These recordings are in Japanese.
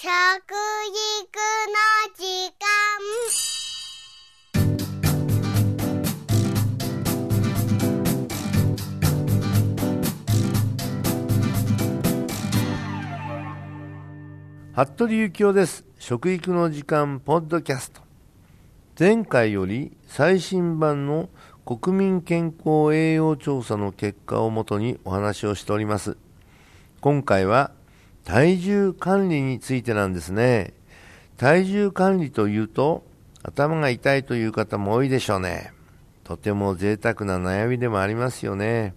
食育の時間。服部幸男です。食育の時間ポッドキャスト。前回より最新版の国民健康栄養調査の結果をもとにお話をしております。今回は体重管理についてなんですね体重管理というと頭が痛いという方も多いでしょうねとても贅沢な悩みでもありますよね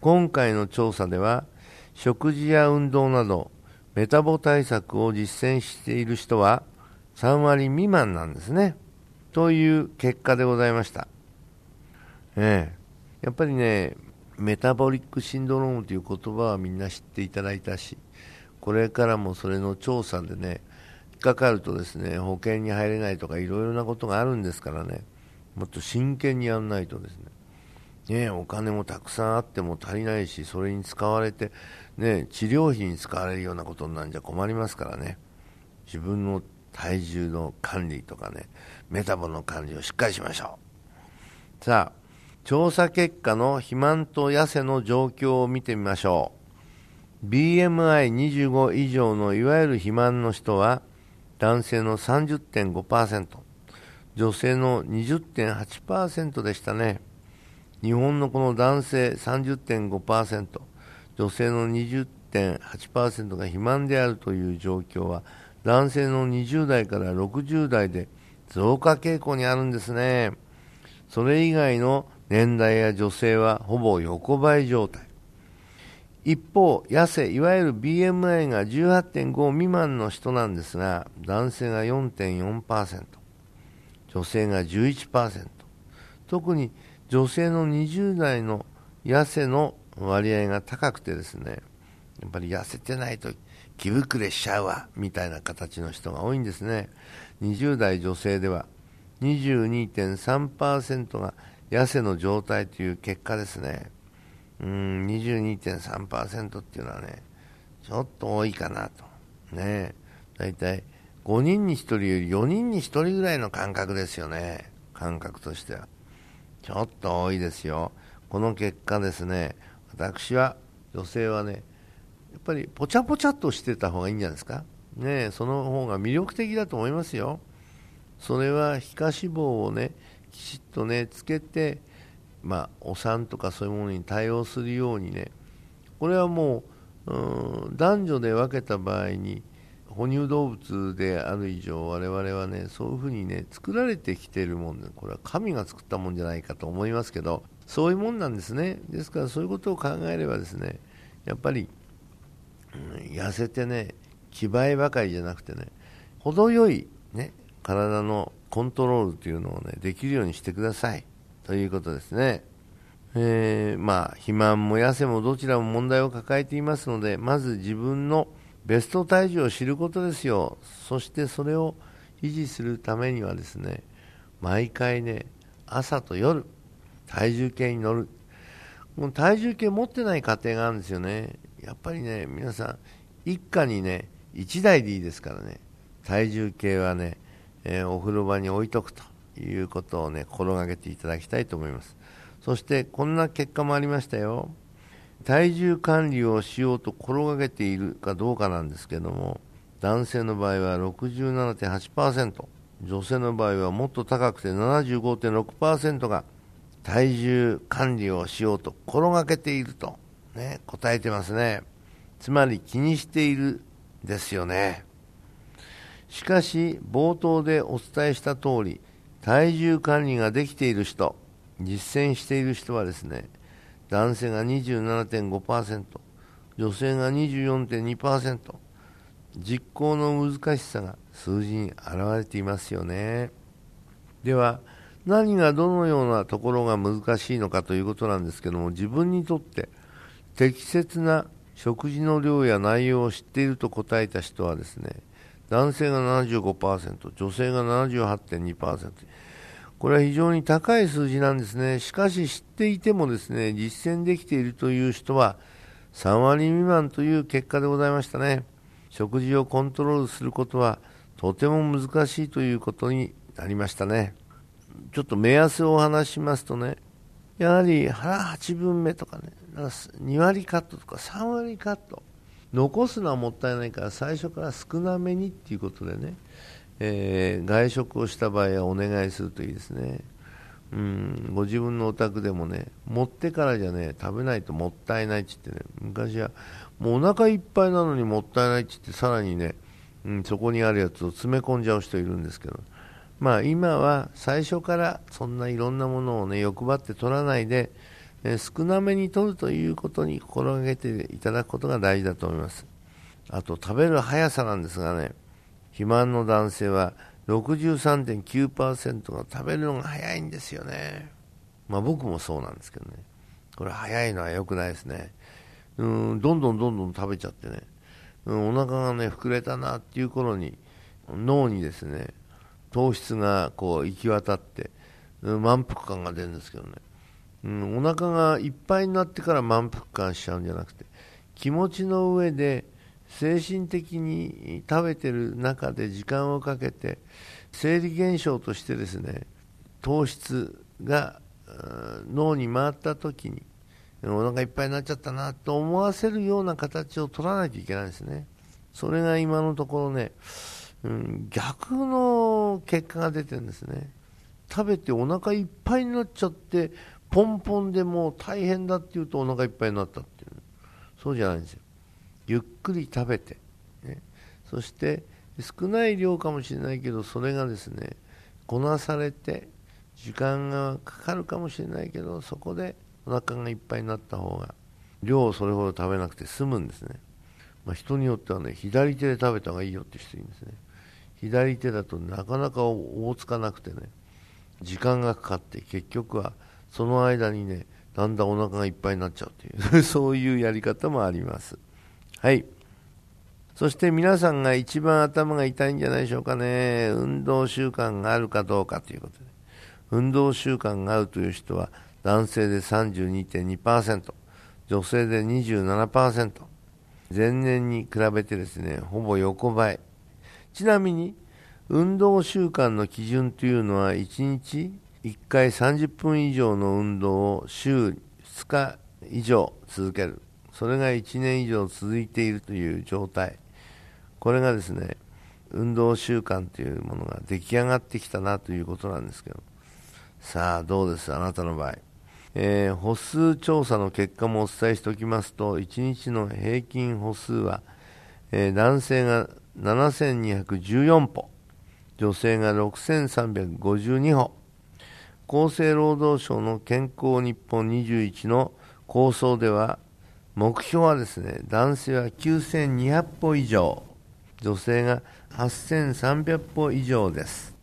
今回の調査では食事や運動などメタボ対策を実践している人は3割未満なんですね。という結果でございました。ええ、やっぱりね、メタボリックシンドロームという言葉はみんな知っていただいたし、これからもそれの調査でね、引っかかるとですね、保険に入れないとかいろいろなことがあるんですからね、もっと真剣にやらないとですね、ね、お金もたくさんあっても足りないし、それに使われて、ね、治療費に使われるようなことになんじゃ困りますからね、自分の体重の管理とかね、メタボの管理をしっかりしましょう。さあ、調査結果の肥満と痩せの状況を見てみましょう。BMI25 以上のいわゆる肥満の人は、男性の30.5%、女性の20.8%でしたね。日本のこの男性30.5%、女性の20.8%が肥満であるという状況は、男性の20代から60代で増加傾向にあるんですね。それ以外の年代や女性はほぼ横ばい状態。一方、痩せ、いわゆる BMI が18.5未満の人なんですが、男性が4.4%、女性が11%、特に女性の20代の痩せの割合が高くてですね、やっぱり痩せてないと気膨れしちゃうわ、みたいな形の人が多いんですね。20代女性では22.3%が痩せの状態という結果ですね。うん、22.3%っていうのはね、ちょっと多いかなと。ねだいたい5人に1人より4人に1人ぐらいの感覚ですよね。感覚としては。ちょっと多いですよ。この結果ですね、私は、女性はね、やっぱりぽちゃぽちゃっとしてた方がいいんじゃないですか。ねその方が魅力的だと思いますよ。それは皮下脂肪をね、きちっとね、つけて、まあ、お産とかそういうものに対応するようにね、これはもう、う、男女で分けた場合に、哺乳動物である以上我々はねそういうふうにね作られてきているもんでこれは神が作ったもんじゃないかと思いますけどそういうもんなんですね。ですからそういうことを考えればですねやっぱり、うん、痩せてね気映えばかりじゃなくてね程よいね体のコントロールというのをねできるようにしてください。ということですね。えー、まあ肥満も痩せもどちらも問題を抱えていますのでまず自分のベスト体重を知ることですよ。そしてそれを維持するためにはですね、毎回ね、朝と夜、体重計に乗る。もう体重計持ってない家庭があるんですよね。やっぱりね、皆さん、一家にね、1台でいいですからね、体重計はね、えー、お風呂場に置いとくということをね、心がけていただきたいと思います。そして、こんな結果もありましたよ。体重管理をしようと心がけているかどうかなんですけども男性の場合は67.8%女性の場合はもっと高くて75.6%が体重管理をしようと心がけていると、ね、答えてますねつまり気にしているですよねしかし冒頭でお伝えした通り体重管理ができている人実践している人はですね男性が27.5%、女性が24.2%、実行の難しさが数字に現れていますよね。では、何がどのようなところが難しいのかということなんですけども、自分にとって適切な食事の量や内容を知っていると答えた人はですね、男性が75%、女性が78.2%、これは非常に高い数字なんですね。しかし知っていてもですね、実践できているという人は3割未満という結果でございましたね。食事をコントロールすることはとても難しいということになりましたね。ちょっと目安をお話しますとね、やはり腹8分目とかね、2割カットとか3割カット、残すのはもったいないから最初から少なめにっていうことでね、えー、外食をした場合はお願いするといいですね。うん、ご自分のお宅でもね、持ってからじゃね、食べないともったいないって言ってね、昔はもうお腹いっぱいなのにもったいないって言って、さらにね、うん、そこにあるやつを詰め込んじゃう人いるんですけど、まあ今は最初からそんないろんなものをね、欲張って取らないで、え少なめに取るということに心がけていただくことが大事だと思います。あと食べる速さなんですがね、肥満の男性は63.9%が食べるのが早いんですよね。まあ僕もそうなんですけどね。これ早いのは良くないですね。うん、どんどんどんどん食べちゃってね。うん、お腹がね、膨れたなっていう頃に、脳にですね、糖質がこう行き渡って、うん、満腹感が出るんですけどね。うん、お腹がいっぱいになってから満腹感しちゃうんじゃなくて、気持ちの上で精神的に食べてる中で時間をかけて生理現象としてですね糖質が脳に回った時にお腹いっぱいになっちゃったなと思わせるような形を取らないといけないんですね。それが今のところね、うん、逆の結果が出てるんですね。食べてお腹いっぱいになっちゃってポンポンでもう大変だっていうとお腹いっぱいになったっていう。そうじゃないんですよ。ゆっくり食べて、ね、そして少ない量かもしれないけどそれがですねこなされて時間がかかるかもしれないけどそこでお腹がいっぱいになった方が量をそれほど食べなくて済むんですね、まあ、人によってはね左手で食べた方がいいよって人いるんですね。左手だとなかなか追つかなくてね時間がかかって結局はその間にねだんだんお腹がいっぱいになっちゃうという。そういうやり方もあります。はい。そして皆さんが一番頭が痛いんじゃないでしょうかね。運動習慣があるかどうかということで。運動習慣があるという人は男性で32.2%女性で27%前年に比べてですねほぼ横ばい。ちなみに運動習慣の基準というのは1日1回30分以上の運動を週2日以上続ける。それが1年以上続いているという状態。これがですね運動習慣というものが出来上がってきたなということなんですけど。さあどうです？あなたの場合、えー、歩数調査の結果もお伝えしておきますと1日の平均歩数は、えー、男性が7214歩女性が6352歩。厚生労働省の健康日本21の構想では目標はですね男性は9200歩以上女性が8300歩以上です。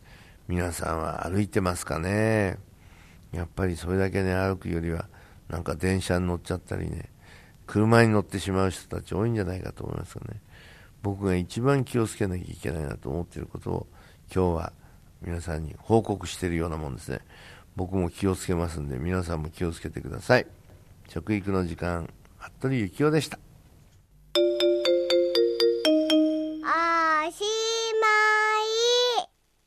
皆さんは歩いてますかね？やっぱりそれだけね歩くよりはなんか電車に乗っちゃったりね車に乗ってしまう人たち多いんじゃないかと思いますよね。僕が一番気をつけなきゃいけないなと思っていることを今日は皆さんに報告しているようなもんですね。僕も気をつけますんで皆さんも気をつけてください。食育の時間服部幸男でした。あし